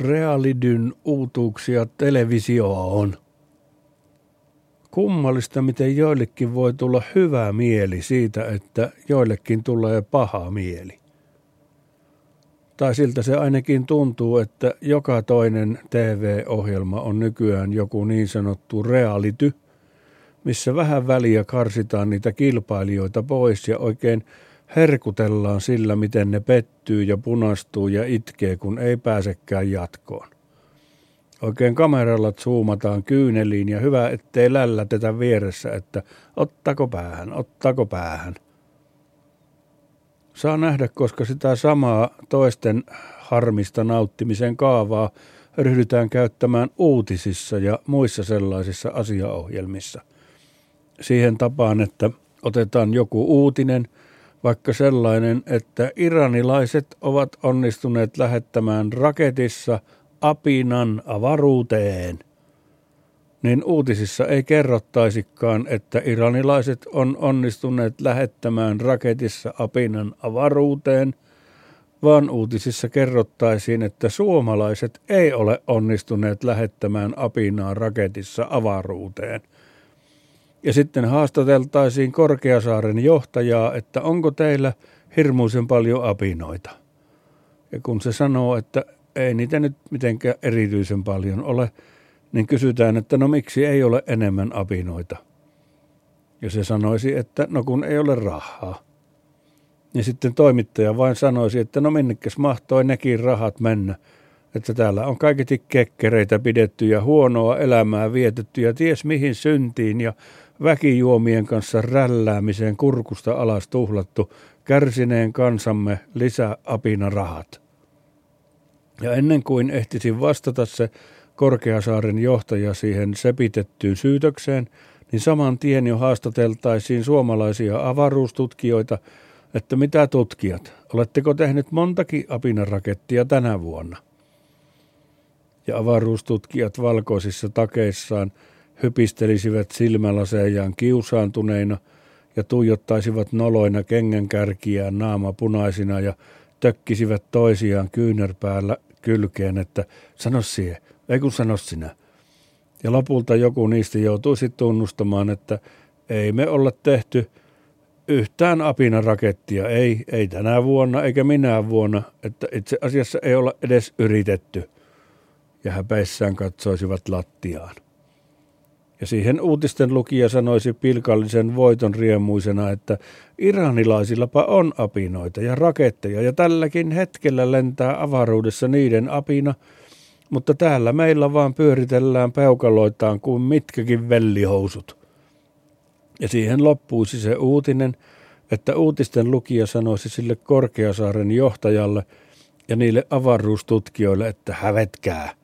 Realidyn uutuuksia televisioon. Kummallista, miten joillekin voi tulla hyvä mieli siitä, että joillekin tulee paha mieli. Tai siltä se ainakin tuntuu, että joka toinen TV-ohjelma on nykyään joku niin sanottu reality, missä vähän väliä karsitaan niitä kilpailijoita pois ja oikein herkutellaan sillä, miten ne pettyy ja punastuu ja itkee, kun ei pääsekään jatkoon. Oikein kameralla zoomataan kyyneliin ja hyvä, ettei lällätetä vieressä, että ottako päähän, ottako päähän. Saa nähdä, koska sitä samaa toisten harmista nauttimisen kaavaa ryhdytään käyttämään uutisissa ja muissa sellaisissa asiaohjelmissa. Siihen tapaan, että otetaan joku uutinen – vaikka sellainen, että iranilaiset ovat onnistuneet lähettämään raketissa apinan avaruuteen, niin uutisissa ei kerrottaisikaan, että iranilaiset on onnistuneet lähettämään raketissa apinan avaruuteen, vaan uutisissa kerrottaisiin, että suomalaiset ei ole onnistuneet lähettämään apinaa raketissa avaruuteen – ja sitten haastateltaisiin Korkeasaaren johtajaa, että onko teillä hirmuisen paljon apinoita. Ja kun se sanoo, että ei niitä nyt mitenkään erityisen paljon ole, niin kysytään, että no miksi ei ole enemmän apinoita. Ja se sanoisi, että no kun ei ole rahaa. Ja sitten toimittaja vain sanoisi, että no minnekäs mahtoi nekin rahat mennä. Että täällä on kaiketi kekkereitä pidetty ja huonoa elämää vietetty ja ties mihin syntiin ja väkijuomien kanssa rälläämiseen kurkusta alas tuhlattu kärsineen kansamme lisäapina rahat. Ja ennen kuin ehtisin vastata se Korkeasaaren johtaja siihen sepitettyyn syytökseen, niin saman tien jo haastateltaisiin suomalaisia avaruustutkijoita, että mitä tutkijat, oletteko tehnyt montakin apinarakettia tänä vuonna? Ja avaruustutkijat valkoisissa takeissaan – hypistelisivät silmälasejaan kiusaantuneina ja tuijottaisivat noloina kengänkärkiään naama punaisina ja tökkisivät toisiaan kyynärpäällä kylkeen, että sano siihen, ei kun sano sinä. Ja lopulta joku niistä joutuisi tunnustamaan, että ei me olla tehty yhtään apina rakettia, ei, ei tänä vuonna eikä minä vuonna, että itse asiassa ei olla edes yritetty. Ja häpeissään katsoisivat lattiaan. Ja siihen uutisten lukija sanoisi pilkallisen voiton riemuisena, että iranilaisillapa on apinoita ja raketteja ja tälläkin hetkellä lentää avaruudessa niiden apina, mutta täällä meillä vaan pyöritellään peukaloitaan kuin mitkäkin vellihousut. Ja siihen loppuisi se uutinen, että uutisten lukija sanoisi sille Korkeasaaren johtajalle ja niille avaruustutkijoille, että hävetkää.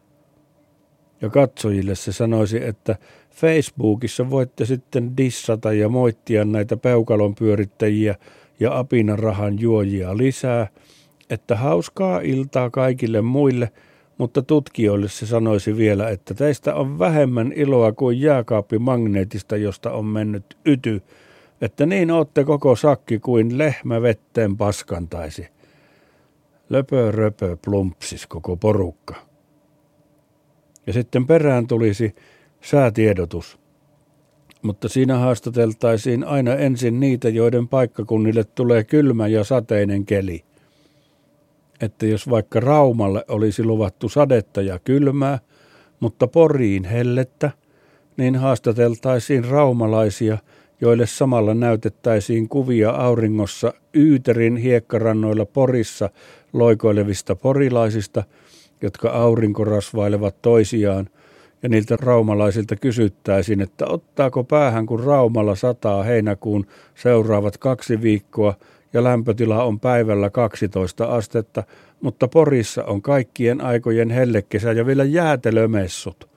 Ja katsojille se sanoisi, että Facebookissa voitte sitten dissata ja moittia näitä peukalon pyörittäjiä ja apinarahan juojia lisää, että hauskaa iltaa kaikille muille, mutta tutkijoille se sanoisi vielä, että teistä on vähemmän iloa kuin jääkaappimagneetista, josta on mennyt yty, että niin ootte koko sakki kuin lehmä vetteen paskantaisi. Löpö röpö plumpsis koko porukka. Ja sitten perään tulisi säätiedotus. Mutta siinä haastateltaisiin aina ensin niitä, joiden paikkakunnille tulee kylmä ja sateinen keli. Että jos vaikka Raumalle olisi luvattu sadetta ja kylmää, mutta Poriin hellettä, niin haastateltaisiin raumalaisia, joille samalla näytettäisiin kuvia auringossa Yyterin hiekkarannoilla Porissa loikoilevista porilaisista, jotka aurinkorasvailevat toisiaan ja niiltä raumalaisilta kysyttäisiin, että ottaako päähän, kun Raumalla sataa heinäkuun seuraavat kaksi viikkoa ja lämpötila on päivällä 12 astetta, mutta Porissa on kaikkien aikojen hellekesä ja vielä jäätelömessut.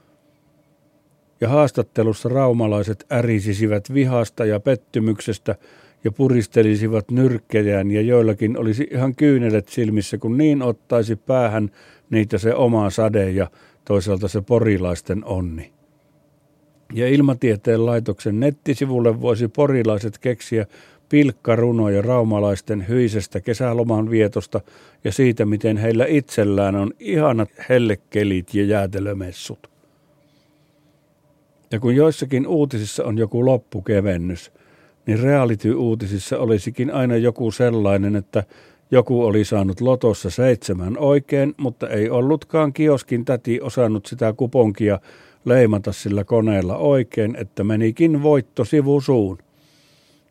Ja haastattelussa raumalaiset ärisisivät vihasta ja pettymyksestä ja puristelisivat nyrkkejään ja joillakin olisi ihan kyynelet silmissä, kun niin ottaisi päähän niitä se oma sade ja toisaalta se porilaisten onni. Ja ilmatieteen laitoksen nettisivulle voisi porilaiset keksiä pilkkarunoja raumalaisten hyisestä kesäloman vietosta ja siitä, miten heillä itsellään on ihanat hellekelit ja jäätelömessut. Ja kun joissakin uutisissa on joku loppukevennys, niin reality-uutisissa olisikin aina joku sellainen, että joku oli saanut lotossa seitsemän oikein, mutta ei ollutkaan kioskin täti osannut sitä kuponkia leimata sillä koneella oikein, että menikin voitto sivusuun.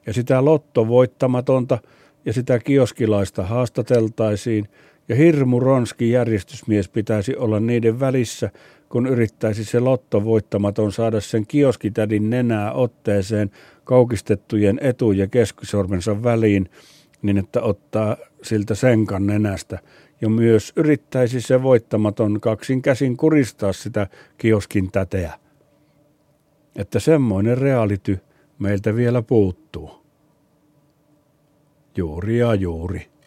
Ja sitä lottovoittamatonta ja sitä kioskilaista haastateltaisiin, ja hirmu ronski järjestysmies pitäisi olla niiden välissä, kun yrittäisi se lottovoittamaton saada sen kioskitädin nenää otteeseen kaukistettujen etu- ja keskisormensa väliin, niin että ottaa siltä senkan nenästä. Ja myös yrittäisi se voittamaton kaksin käsin kuristaa sitä kioskin täteä. Että semmoinen reality meiltä vielä puuttuu. Juuri ja juuri.